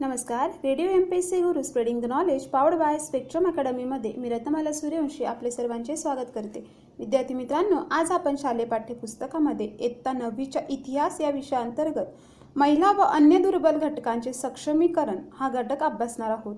नमस्कार. Radio M P S C Guru spreading the knowledge powered by spectrum अकॅडमीमध्ये मी रत्नमाला सूर्यवंशी आपले सर्वांचे स्वागत करते. विद्यार्थी मित्रांनो आज आपण शालेय पाठ्यपुस्तकामध्ये इयत्ता नववीच्या इतिहास या विषयाअंतर्गत महिला व अन्य दुर्बल घटकांचे सक्षमीकरण हा घटक अभ्यासणार आहोत.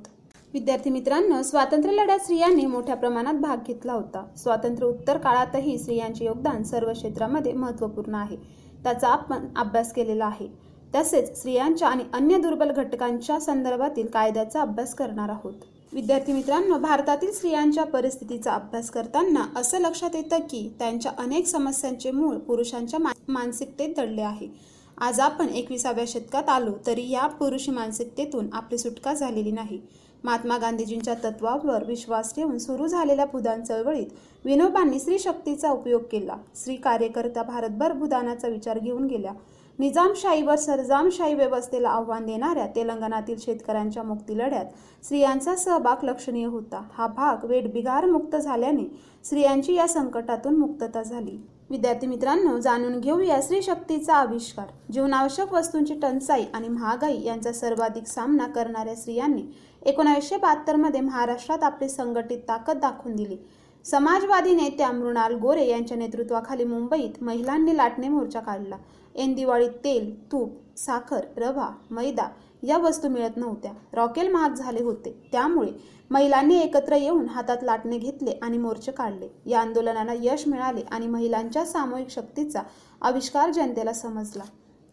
विद्यार्थी मित्रांनो स्वातंत्र्य लढ्यात स्त्रियांनी मोठ्या प्रमाणात भाग घेतला होता. स्वातंत्र्य उत्तर काळातही स्त्रियांचे योगदान सर्व क्षेत्रामध्ये महत्त्वपूर्ण आहे. त्याचा आपण अभ्यास केलेला आहे. तसेच स्त्रियांच्या आणि अन्य दुर्बल घटकांच्या संदर्भातील कायद्याचा अभ्यास करणार आहोत. विद्यार्थी मित्रांनो भारतातील स्त्रियांच्या परिस्थितीचा अभ्यास करताना असं लक्षात येतं की त्यांच्या अनेक समस्यांचे मूळ पुरुषांच्या मानसिकतेत दडले आहे. आज आपण एकविसाव्या शतकात आलो तरी या पुरुषी मानसिकतेतून आपली सुटका झालेली नाही. महात्मा गांधीजींच्या तत्वावर विश्वास ठेवून सुरू झालेल्या भूदान चळवळीत विनोबांनी स्त्री शक्तीचा उपयोग केला. स्त्री कार्यकर्ता भारतभर भूदानाचा विचार घेऊन गेल्या. निजामशाहीवर सरजामशाही व्यवस्थेला आव्हान देणाऱ्या तेलंगणातील शेतकऱ्यांच्या मुक्ती लढ्यात स्त्रियांचा सहभाग लक्षणीय होता. हा भाग वेटबिगार मुक्त झाल्याने स्त्रियांची या संकटातून मुक्तता झाली. विद्यार्थी मित्रांनो जाणून घेऊया स्त्री शक्तीचा आविष्कार. जीवनावश्यक वस्तूंची टंचाई आणि महागाई यांचा सर्वाधिक सामना करणाऱ्या स्त्रियांनी एकोणीसशे मध्ये महाराष्ट्रात आपली संघटित ताकद दाखवून दिली. समाजवादी नेत्या मृणाल गोरे यांच्या नेतृत्वाखाली मुंबईत महिलांनी लाटणे मोर्चा काढला. ऐन दिवाळीत तेल तूप साखर रवा मैदा या वस्तू मिळत नव्हत्या. रॉकेल महाग झाले होते. त्यामुळे महिलांनी एकत्र येऊन हातात लाटणे घेतले आणि मोर्चे काढले. या आंदोलनाला यश मिळाले आणि महिलांच्या सामूहिक शक्तीचा आविष्कार जनतेला समजला.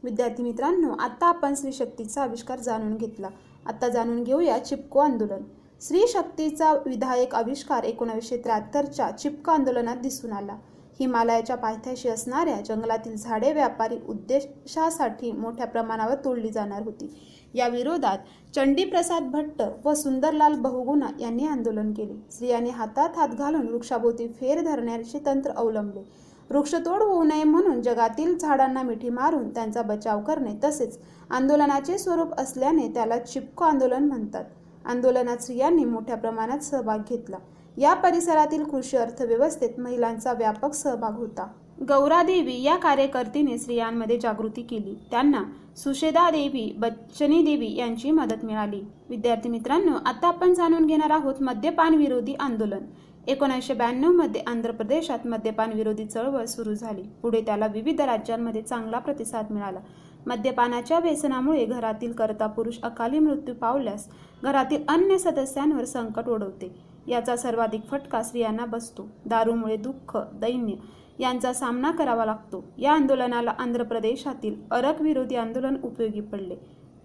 विद्यार्थी मित्रांनो आता आपण स्त्री शक्तीचा आविष्कार जाणून घेतला. आता जाणून घेऊया चिपको आंदोलन. स्त्री शक्तीचा विधायक आविष्कार एकोणीसशे त्र्याहत्तरच्या चिपको आंदोलनात दिसून आला. हिमालयाच्या पायथ्याशी असणाऱ्या जंगलातील झाडे व्यापारी उद्देशासाठी मोठ्या प्रमाणावर तोडली जाणार होती. या विरोधात चंडीप्रसाद भट्ट व सुंदरलाल बहुगुणा यांनी आंदोलन केले. स्त्रियांनी हातात हात घालून वृक्षाभोवती फेर धरण्याचे तंत्र अवलंबले. वृक्षतोड होऊ नये म्हणून जगातील झाडांना मिठी मारून त्यांचा बचाव करणे तसेच आंदोलनाचे स्वरूप असल्याने त्याला चिपको आंदोलन म्हणतात. आंदोलनात स्त्रियांनी मोठ्या प्रमाणात सहभाग घेतला. या परिसरातील कृषी अर्थव्यवस्थेत महिलांचा व्यापक सहभाग होता. गौरा देवी या कार्यकर्तीने स्त्रियांमध्ये जागृती केली. त्यांना सुशेदा देवी बच्चनी देवी यांची मदत मिळाली. विद्यार्थी मित्रांनो आता आपण जाणून घेणार आहोत मद्यपान विरोधी आंदोलन. एकोणीसशे ब्याण्णवमध्ये आंध्र प्रदेशात मद्यपान विरोधी चळवळ सुरू झाली. पुढे त्याला विविध राज्यांमध्ये चांगला प्रतिसाद मिळाला. मद्यपानाच्या व्यसनामुळे घरातील कर्ता पुरुष अकाली मृत्यू पावल्यास घरातील अन्य सदस्यांवर संकट ओढवते. याचा सर्वाधिक फटका स्त्रियांना बसतो. दारूमुळे दुःख दैन्य यांचा सामना करावा लागतो. या आंदोलनाला आंध्र प्रदेशातील अरक विरोधी आंदोलन उपयोगी पडले.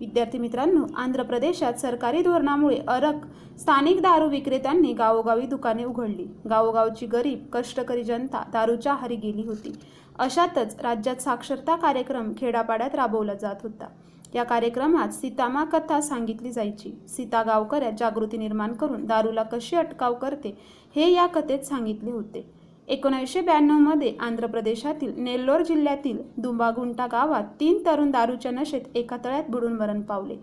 विद्यार्थी मित्रांनो आंध्र प्रदेशात सरकारी धोरणामुळे अरक स्थानिक दारू विक्रेत्यांनी गावोगावी दुकाने उघडली. गावोगावची गरीब कष्टकरी जनता दारूच्या आहारी गेली होती. अशातच राज्यात साक्षरता कार्यक्रम खेडापाड्यात राबवला जात होता. या कार्यक्रमात सीतामा कथा सांगितली जायची. सीता गावकऱ्यात जागृती निर्माण करून दारूला कशी अटकाव करते हे या कथेत सांगितले होते. एकोणीसशे ब्याण्णवमध्ये आंध्र प्रदेशातील नेल्लोर जिल्ह्यातील दुंबागुंटा गावात तीन तरुण दारूच्या नशेत एका तळ्यात बुडून मरण पावले.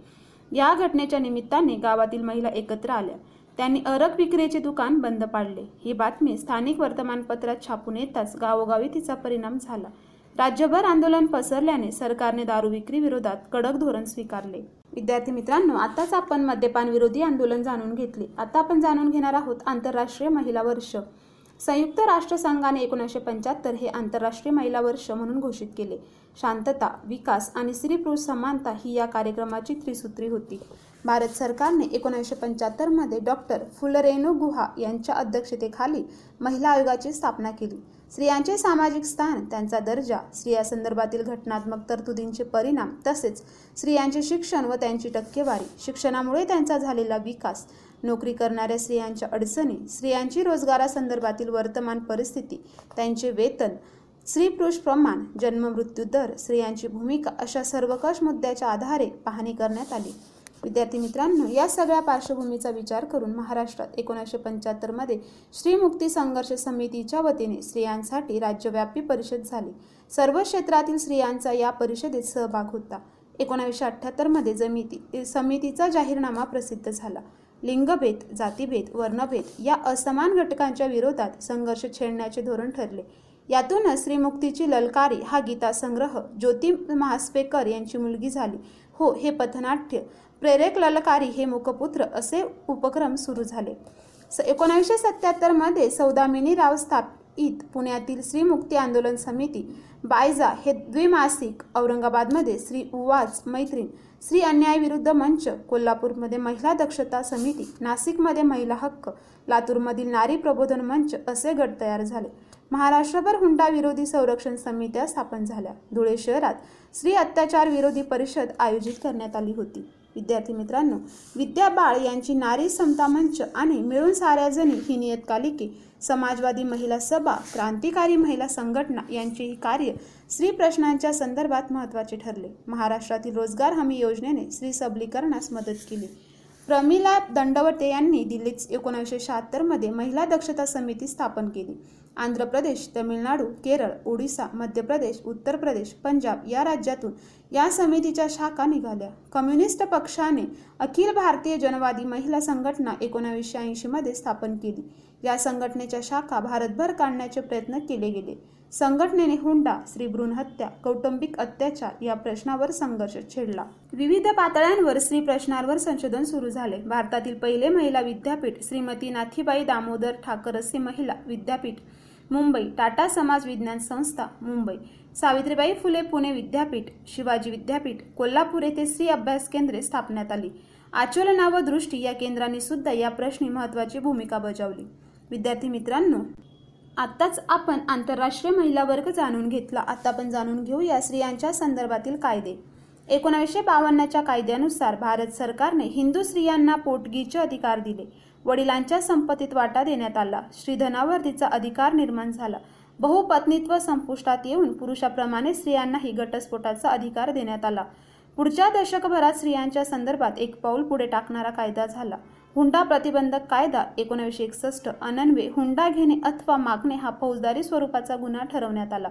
या घटनेच्या निमित्ताने गावातील महिला एकत्र आल्या. त्यांनी अरक विक्रीचे दुकान बंद पाडले. ही बातमी स्थानिक वर्तमानपत्रात छापून येताच गावोगावी तिचा परिणाम झाला. राज्यभर आंदोलन पसरल्याने सरकारने दारू विक्री विरोधात कडक धोरण स्वीकारले. विद्यार्थी मित्रांनो आताच आपण मद्यपान विरोधी आंदोलन जाणून घेतले. आता आपण जाणून घेणार आहोत आंतरराष्ट्रीय महिला वर्ष. संयुक्त राष्ट्रसंघाने एकोणीसशे पंच्याहत्तर हे आंतरराष्ट्रीय महिला वर्ष म्हणून घोषित केले. शांतता विकास आणि स्त्री पुरुष समानता ही या कार्यक्रमाची त्रिसूत्री होती. भारत सरकारने एकोणीसशे पंच्याहत्तरमध्ये डॉक्टर फुलरेनो गुहा यांच्या अध्यक्षतेखाली महिला आयोगाची स्थापना केली. स्त्रियांचे सामाजिक स्थान त्यांचा दर्जा स्त्रियासंदर्भातील घटनात्मक तरतुदींचे परिणाम तसेच स्त्रियांचे शिक्षण व त्यांची टक्केवारी शिक्षणामुळे त्यांचा झालेला विकास नोकरी करणाऱ्या स्त्रियांच्या अडचणी स्त्रियांची रोजगारासंदर्भातील वर्तमान परिस्थिती त्यांचे वेतन स्त्री पुरुष प्रमाण जन्म मृत्यू दर स्त्रियांची भूमिका अशा सर्वकष मुद्द्याच्या आधारे पाहणी करण्यात आली. विद्यार्थी मित्रांनो या सगळ्या पार्श्वभूमीचा विचार करून महाराष्ट्रात एकोणीसशे पंच्याहत्तरमध्ये श्रीमुक्ती संघर्ष समितीच्या वतीने स्त्रियांसाठी राज्यव्यापी परिषद झाली. सर्व क्षेत्रातील स्त्रियांचा या परिषदेत सहभाग होता. एकोणावीसशे अठ्ठ्याहत्तरमध्ये जमिती समितीचा जाहीरनामा प्रसिद्ध झाला. लिंगभेद जातीभेद वर्णभेद या असमान घटकांच्या विरोधात संघर्ष छेडण्याचे धोरण ठरले. यातूनच श्रीमुक्तीची ललकारी हा गीता संग्रह ज्योती महास्पेकर यांची मुलगी झाली. हो हे पथनाट्य प्रेरक ललकारी हे मुखपुत्र असे उपक्रम सुरू झाले. स एकोणावीसशे सत्याहत्तरमध्ये सौदामिनी राव स्थापित पुण्यातील श्री मुक्ती आंदोलन समिती बायजा हे द्विमासिक औरंगाबादमध्ये श्री उवाज मैत्रीण श्री अन्याय विरुद्ध मंच कोल्हापूरमध्ये महिला दक्षता समिती नाशिकमध्ये महिला हक्क लातूरमधील नारी प्रबोधन मंच असे गट तयार झाले. महाराष्ट्रभर हुंडा विरोधी संरक्षण समित्या स्थापन झाल्या. धुळे शहरात श्री अत्याचार विरोधी परिषद आयोजित करण्यात आली होती. विद्यार्थी मित्रांनो विद्या बाळ यांची नारी समता मंच आणि मिळून साऱ्या जणी ही नियतकालिके समाजवादी महिला सभा क्रांतिकारी महिला संघटना यांचे ही कार्य स्त्री प्रश्नांच्या संदर्भात महत्त्वाचे ठरले. महाराष्ट्रातील रोजगार हमी योजनेने स्त्री सबलीकरणास मदत केली. प्रमिला दंडवते यांनी दिल्लीत एकोणीसशे शहात्तरमध्ये महिला दक्षता समिती स्थापन केली. आंध्र प्रदेश तमिळनाडू केरळ ओडिसा मध्य प्रदेश उत्तर प्रदेश पंजाब या राज्यातून या समितीच्या शाखा निघाल्या. कम्युनिस्ट पक्षाने अखिल भारतीय जनवादी महिला संघटना एकोणावीसशे ऐंशीमध्ये स्थापन केली. या संघटनेच्या शाखा भारतभर काढण्याचे प्रयत्न केले गेले. संघटनेने हुंडा स्त्रीभ्रूण हत्या कौटुंबिक अत्याचार या प्रश्नावर संघर्ष छेडला. विविध पातळ्यांवर स्त्री प्रश्नांवर संशोधन सुरू झाले. भारतातील पहिले महिला विद्यापीठ श्रीमती नाथीबाई दामोदर ठाकरसी महिला विद्यापीठ मुंबई टाटा समाज विज्ञान संस्था मुंबई. सावित्रीबाई फुले पुणे विद्यापीठ शिवाजी विद्यापीठ कोल्हापूर येथे स्त्री अभ्यास केंद्रे स्थापण्यात आली. आचोलना व दृष्टी या केंद्रांनी सुद्धा या प्रश्नी महत्वाची भूमिका बजावली. विद्यार्थी मित्रांनो आत्ताच आपण आंतरराष्ट्रीय महिला वर्ग जाणून घेतला. आता आपण जाणून घेऊया स्त्रियांच्या संदर्भातील कायदे. एकोणावीसशे बावन्नच्या कायद्यानुसार भारत सरकारने हिंदू स्त्रियांना पोटगीचे अधिकार दिले. वडिलांच्या संपत्तीत वाटा देण्यात आला. श्रीधनावर तिचा अधिकार निर्माण झाला. बहुपत्नीत्व संपुष्टात येऊन पुरुषाप्रमाणे स्त्रियांनाही घटस्फोटाचा अधिकार देण्यात आला. पुढच्या दशकभरात स्त्रियांच्या संदर्भात एक पाऊल पुढे टाकणारा कायदा झाला. हुंडा प्रतिबंधक कायदा एकोणीसशे एकसष्ट अनन्वे हुंडा घेणे अथवा मागणे हा फौजदारी स्वरूपाचा गुन्हा ठरवण्यात आला.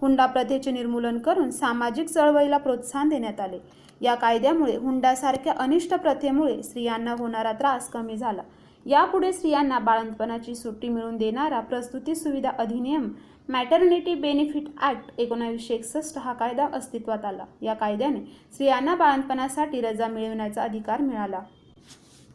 हुंडा प्रथेचे निर्मूलन करून सामाजिक चळवळीला प्रोत्साहन देण्यात आले. या कायद्यामुळे हुंडासारख्या अनिष्ट प्रथेमुळे स्त्रियांना होणारा त्रास कमी झाला. यापुढे स्त्रियांना बाळंतपणाची सुट्टी मिळवून देणारा प्रस्तुती सुविधा अधिनियम मॅटर्निटी बेनिफिट ऍक्ट एकोणावीसशे एकसष्ट हा कायदा अस्तित्वात आला. या कायद्याने स्त्रियांना बाळंतपणासाठी रजा मिळवण्याचा अधिकार मिळाला.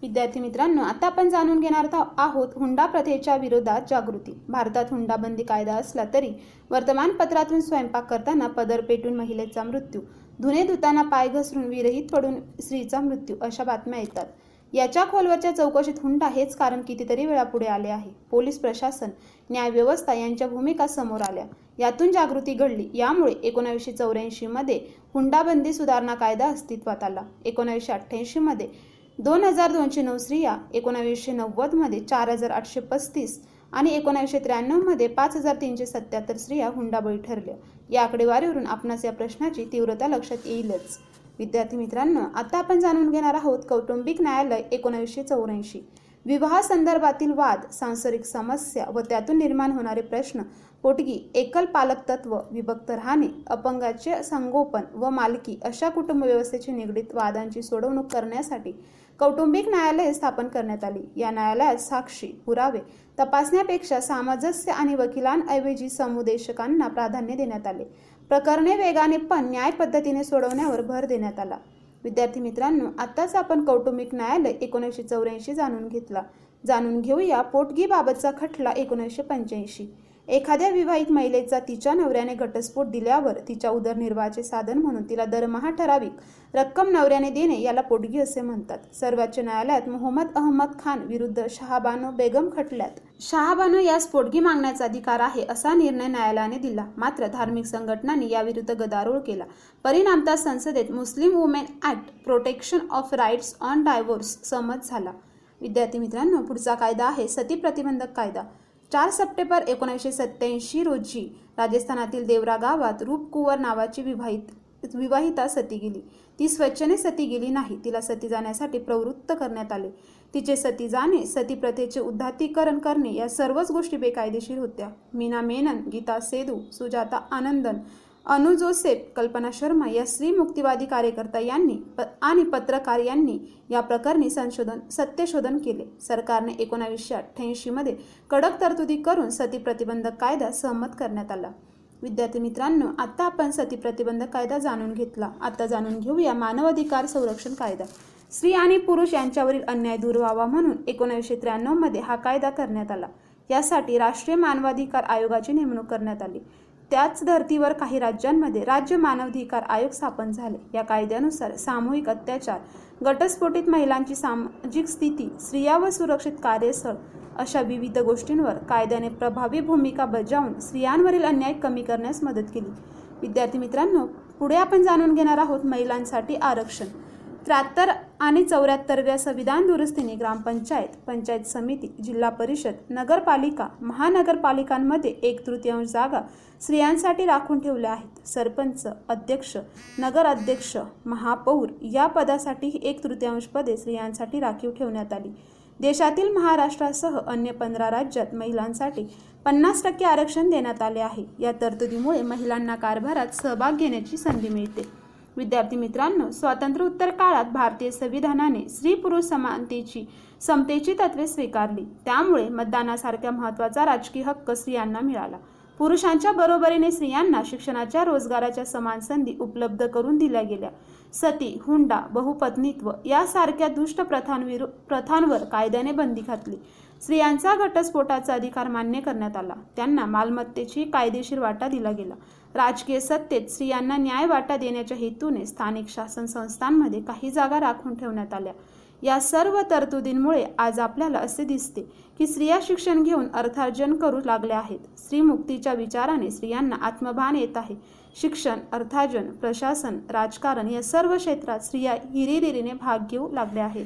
विद्यार्थी मित्रांनो आता आपण जाणून घेणार आहोत हुंडा प्रथेच्या विरोधात जागृती. भारतात हुंडाबंदी कायदा असला तरी वर्तमानपत्रातून स्वयंपाक करताना पदर पेटून महिलेचा मृत्यू धुणे धुताना पाय घसरून विरहित पडून स्त्रीचा मृत्यू अशा बातम्या येतात. याच्या खोलवरच्या चौकशीत हुंडा हेच कारण कितीतरी वेळा पुढे आले आहे. पोलीस प्रशासन न्यायव्यवस्था यांच्या भूमिका समोर आल्या. यातून जागृती घडली. यामुळे एकोणावीसशे चौऱ्याऐंशी मध्ये हुंडाबंदी सुधारणा कायदा अस्तित्वात आला. एकोणावीसशे अठ्ठ्याऐंशी मध्ये दोन हजार दोनशे नऊ स्त्रिया एकोणावीसशे नव्वदमध्ये चार हजार आठशे पस्तीस आणि एकोणावीसशे त्र्याण्णवमध्ये पाच हजार तीनशे सत्याहत्तर स्त्रिया हुंडाबळी ठरल्या या आकडेवारीवरून आपणास या प्रश्नाची तीव्रता लक्षात येईलच. विद्यार्थी मित्रांनो आता आपण जाणून घेणार आहोत कौटुंबिक न्यायालय एकोणावीसशे चौऱ्याऐंशी. विवाह संदर्भातील वाद सांसारिक समस्या व त्यातून निर्माण होणारे प्रश्न पोटगी एकल पालक तत्व विभक्त राहणे अपंगाचे संगोपन व मालकी अशा कुटुंब व्यवस्थेशी निगडीत वादांची सोडवणूक करण्यासाठी कौटुंबिक न्यायालय स्थापन करण्यात आली. या न्यायालयात साक्षी पुरावे तपासण्यापेक्षा सामंजस्य आणि वकिलांऐवजी समुदेशकांना प्राधान्य देण्यात आले. प्रकरणे वेगाने पण न्याय पद्धतीने सोडवण्यावर भर देण्यात आला. विद्यार्थी मित्रांनो आताच आपण कौटुंबिक न्यायालय एकोणीसशे चौऱ्याऐंशी जाणून घेतला. जाणून घेऊया पोटगीबाबतचा खटला एकोणीसशे पंच्याऐंशी. एखाद्या विवाहित महिलेचा तिच्या नवऱ्याने घटस्फोट दिल्यावर तिच्या उदरनिर्वाहाचे साधन म्हणून तिला दरमहा ठराविक रक्कम नवऱ्याने देणे याला पोटगी असे म्हणतात. सर्वोच्च न्यायालयात मोहम्मद अहमद खान विरुद्ध शहाबानो बेगम खटल्यात. शहाबानो यास पोटगी मागण्याचा अधिकार आहे असा निर्णय न्यायालयाने दिला. मात्र धार्मिक संघटनांनी याविरुद्ध गदारोळ केला. परिणामता संसदेत Muslim women act protection of rights on divorce सहमत झाला. विद्यार्थी मित्रांनो पुढचा कायदा आहे सती प्रतिबंधक कायदा. चार सप्टेंबर एकोणीसशे सत्याऐंशी रोजी राजस्थानातील देवरा गावात रूपकुवर नावाची विवाहित विवाहिता सती गेली. ती स्वच्छने सती गेली नाही तिला सती जाण्यासाठी प्रवृत्त करण्यात आले. तिचे सती जाणे सती प्रथेचे उद्धातीकरण करणे या सर्वच गोष्टी बेकायदेशीर होत्या. मीना मेनन गीता सेदू सुजाता आनंदन अनु जोसेफ कल्पना शर्मा या स्त्री मुक्तिवादी कार्यकर्ता यांनी आणि पत्रकार यांनी या प्रकरणी संशोधन सत्यशोधन केले. सरकारने एकोणावीसशे अठ्ठ्याऐंशीमध्ये कडक तरतुदी करून सती प्रतिबंधक कायदा सहमत करण्यात आला. विद्यार्थी मित्रांनो आता आपण सती प्रतिबंधक कायदा जाणून घेतला. आता जाणून घेऊया मानवाधिकार संरक्षण कायदा. स्त्री आणि पुरुष यांच्यावरील अन्याय दूर व्हावा म्हणून एकोणीसशे त्र्याण्णवमध्ये हा कायदा करण्यात आला. यासाठी राष्ट्रीय मानवाधिकार आयोगाची नेमणूक करण्यात आली. त्याच धर्तीवर काही राज्यांमध्ये राज्य मानवाधिकार आयोग स्थापन झाले. या कायद्यानुसार सामूहिक अत्याचार गटस्फोटित महिलांची सामाजिक स्थिती स्त्रिया व सुरक्षित कार्यस्थळ अशा विविध गोष्टींवर कायद्याने प्रभावी भूमिका बजावून स्त्रियांवरील अन्याय कमी करण्यास मदत केली. विद्यार्थी मित्रांनो पुढे आपण जाणून घेणार आहोत महिलांसाठी आरक्षण. त्र्याहत्तर आणि चौऱ्याहत्तरव्या संविधान दुरुस्तीने ग्रामपंचायत पंचायत समिती जिल्हा परिषद नगरपालिका महानगरपालिकांमध्ये एक तृतीयांश जागा स्त्रियांसाठी राखून ठेवल्या आहेत. सरपंच अध्यक्ष नगर अध्यक्ष महापौर या पदासाठी एक तृतीयांश पदे स्त्रियांसाठी राखीव ठेवण्यात आली. देशातील महाराष्ट्रासह अन्य पंधरा राज्यात महिलांसाठी पन्नास टक्के आरक्षण देण्यात आले आहे. या तरतुदीमुळे महिलांना कारभारात सहभाग घेण्याची संधी मिळते. विद्यार्थी मित्रांनो स्वातंत्र्योत्तर काळात भारतीय संविधानाने स्त्री पुरुष समानतेची समतेची तत्वे स्वीकारली. त्यामुळे मतदानासारख्या महत्त्वाचा राजकीय हक्क स्त्रियांना मिळाला. पुरुषांच्या बरोबरीने स्त्रियांना शिक्षणाच्या रोजगाराच्या समान संधी उपलब्ध करून दिल्या गेल्या. सती हुंडा बहुपत्नीत्व यासारख्या दुष्ट प्रथांविरु प्रथांवर कायद्याने बंदी घातली. स्त्रियांचा घटस्फोटाचा अधिकार मान्य करण्यात आला. त्यांना मालमत्तेची कायदेशीर वाटा दिला गेला. राजकीय सत्तेत स्त्रियांना न्याय वाटा देण्याच्या हेतूने स्थानिक शासन संस्थांमध्ये काही जागा राखून ठेवण्यात आल्या. या सर्व तरतुदींमुळे आज आपल्याला असे दिसते की स्त्रिया शिक्षण घेऊन अर्थार्जन करू लागल्या आहेत. स्त्रीमुक्तीच्या विचाराने स्त्रियांना आत्मभान येत आहे. शिक्षण अर्थार्जन प्रशासन राजकारण या सर्व क्षेत्रात स्त्रिया हिरिरीने भाग घेऊ लागल्या आहेत.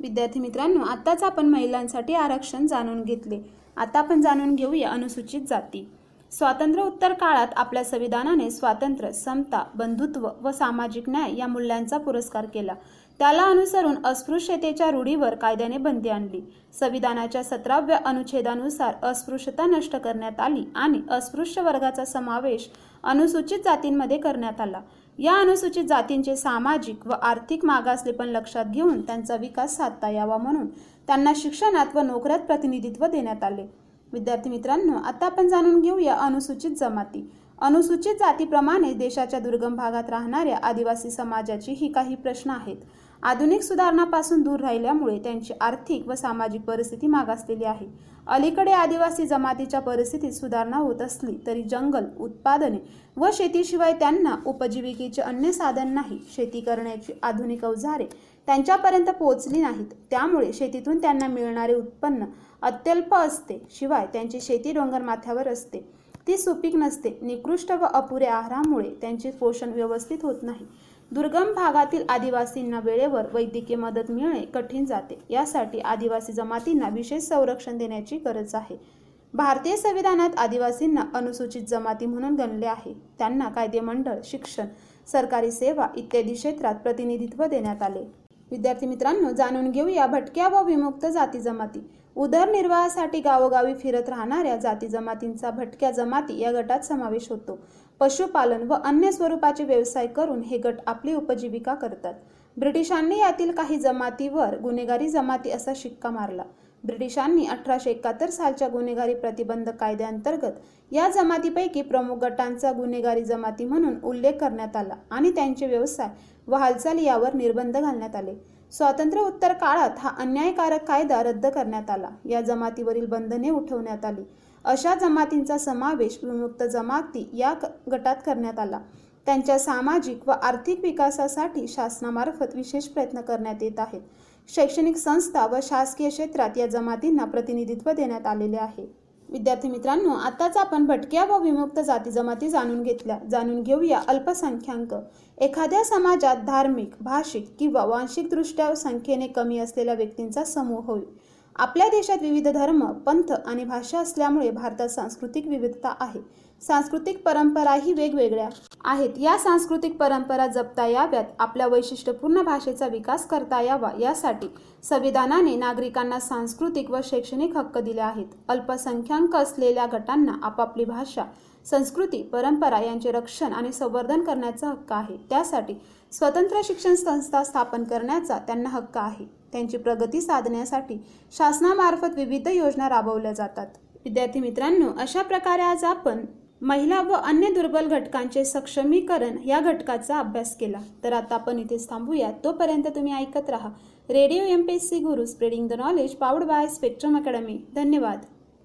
विद्यार्थी मित्रांनो आत्ताच आपण महिलांसाठी आरक्षण जाणून घेतले. आता आपण जाणून घेऊया अनुसूचित जाती. स्वातंत्र्य उत्तर काळात आपल्या संविधानाने स्वातंत्र्य समता बंधुत्व व सामाजिक न्याय या मूल्यांचा पुरस्कार केला. त्याला अनुसरून अस्पृश्यतेच्या रूढीवर कायद्याने बंदी आणली. संविधानाच्या सतराव्या अनुच्छेदानुसार अस्पृश्यता नष्ट करण्यात आली आणि अस्पृश्य वर्गाचा समावेश अनुसूचित जातींमध्ये करण्यात आला. या अनुसूचित जातींचे सामाजिक व आर्थिक मागासलेपण लक्षात घेऊन त्यांचा विकास साधता यावा म्हणून त्यांना शिक्षणात व नोकऱ्यात प्रतिनिधित्व देण्यात आले. विद्यार्थी मित्रांनो आता आपण जाणून घेऊया अनुसूचित जमाती. अनुसूचित जातीप्रमाणे देशाच्या दुर्गम भागात राहणाऱ्या आदिवासी समाजाची ही काही प्रश्न आहेत. आधुनिक सुधारणापासून दूर राहिल्यामुळे त्यांची आर्थिक व सामाजिक परिस्थिती मागासलेली आहे. अलीकडे आदिवासी जमातीच्या परिस्थितीत सुधारणा होत असली तरी जंगल उत्पादने व शेतीशिवाय त्यांना उपजीविकेचे अन्य साधन नाही. शेती करण्याची आधुनिक अवजारे त्यांच्यापर्यंत पोहोचली नाहीत. त्यामुळे शेतीतून त्यांना मिळणारे उत्पन्न अत्यल्प असते. शिवाय त्यांची शेती डोंगर माथ्यावर असते. ती सुपीक नसते. निकृष्ट व अपुऱ्या आहारामुळे त्यांचे पोषण व्यवस्थित होत नाही. दुर्गम भागातील आदिवासींना वेळेवर वैद्यकीय मदत मिळणे कठीण जाते. यासाठी आदिवासी जमातींना विशेष संरक्षण देण्याची गरज आहे. भारतीय संविधानात आदिवासींना अनुसूचित जमाती म्हणून गणले आहे. त्यांना कायदेमंडळ शिक्षण सरकारी सेवा इत्यादी क्षेत्रात प्रतिनिधित्व देण्यात आले. विद्यार्थी मित्रांनो जाणून घेऊया भटक्या व विमुक्त जाती जमाती. उदरनिर्वाहासाठी गावोगावी फिरत राहणाऱ्या जाती जमातींचा भटक्या जमाती या गटात समावेश होतो. पशुपालन व अन्य स्वरूपाचे व्यवसाय करून हे गट आपली उपजीविका करतात. ब्रिटिशांनी यातील काही जमातीवर गुन्हेगारी जमाती असा शिक्का मारला. ब्रिटिशांनी अठराशे एकाहत्तर सालच्या गुन्हेगारी प्रतिबंध कायद्याअंतर्गत या जमातीपैकी प्रमुख गटांचा गुन्हेगारी जमाती म्हणून उल्लेख करण्यात आला आणि त्यांचे व्यवसाय व हालचाली यावर निर्बंध घालण्यात आले. स्वातंत्र्य उत्तर काळात हा अन्यायकारक कायदा रद्द करण्यात आला. या जमातीवरील बंधने उठवण्यात आली. अशा जमातींचा समावेश विमुक्त जमाती या गटात करण्यात आला. त्यांच्या सामाजिक व आर्थिक विकासासाठी शासनामार्फत विशेष प्रयत्न करण्यात येत आहेत. शैक्षणिक संस्था व शासकीय क्षेत्रात या जमातींना प्रतिनिधित्व देण्यात आलेले आहे. विद्यार्थी मित्रांनो आताच आपण भटक्या व विमुक्त जाती जमाती जाणून घेतल्या. जाणून घेऊया अल्पसंख्याक. एखाद्या समाजात धार्मिक भाषिक किंवा वांशिकदृष्ट्या संख्येने कमी असलेल्या व्यक्तींचा समूह होईल आपल्या देशात विविध धर्म पंथ आणि भाषा असल्यामुळे भारतात सांस्कृतिक विविधता आहे. सांस्कृतिक परंपराही वेगवेगळ्या आहेत. या सांस्कृतिक परंपरा जपता याव्यात आपल्या वैशिष्ट्यपूर्ण भाषेचा विकास करता यावा यासाठी संविधानाने नागरिकांना सांस्कृतिक व शैक्षणिक हक्क दिले आहेत. अल्पसंख्याक असलेल्या गटांना आपापली भाषा संस्कृती परंपरा यांचे रक्षण आणि संवर्धन करण्याचा हक्क आहे. त्यासाठी स्वतंत्र शिक्षण संस्था स्थापन करण्याचा त्यांना हक्क आहे. त्यांची प्रगती साधण्यासाठी शासनामार्फत विविध योजना राबवल्या जातात. विद्यार्थी मित्रांनो अशा प्रकारे आज आपण महिला व अन्य दुर्बल घटकांचे सक्षमीकरण या घटकाचा अभ्यास केला. तर आता आपण इथेच थांबूया. तोपर्यंत तुम्ही ऐकत राहा. Radio M P S C Guru spreading the knowledge powered by Spectrum academy धन्यवाद.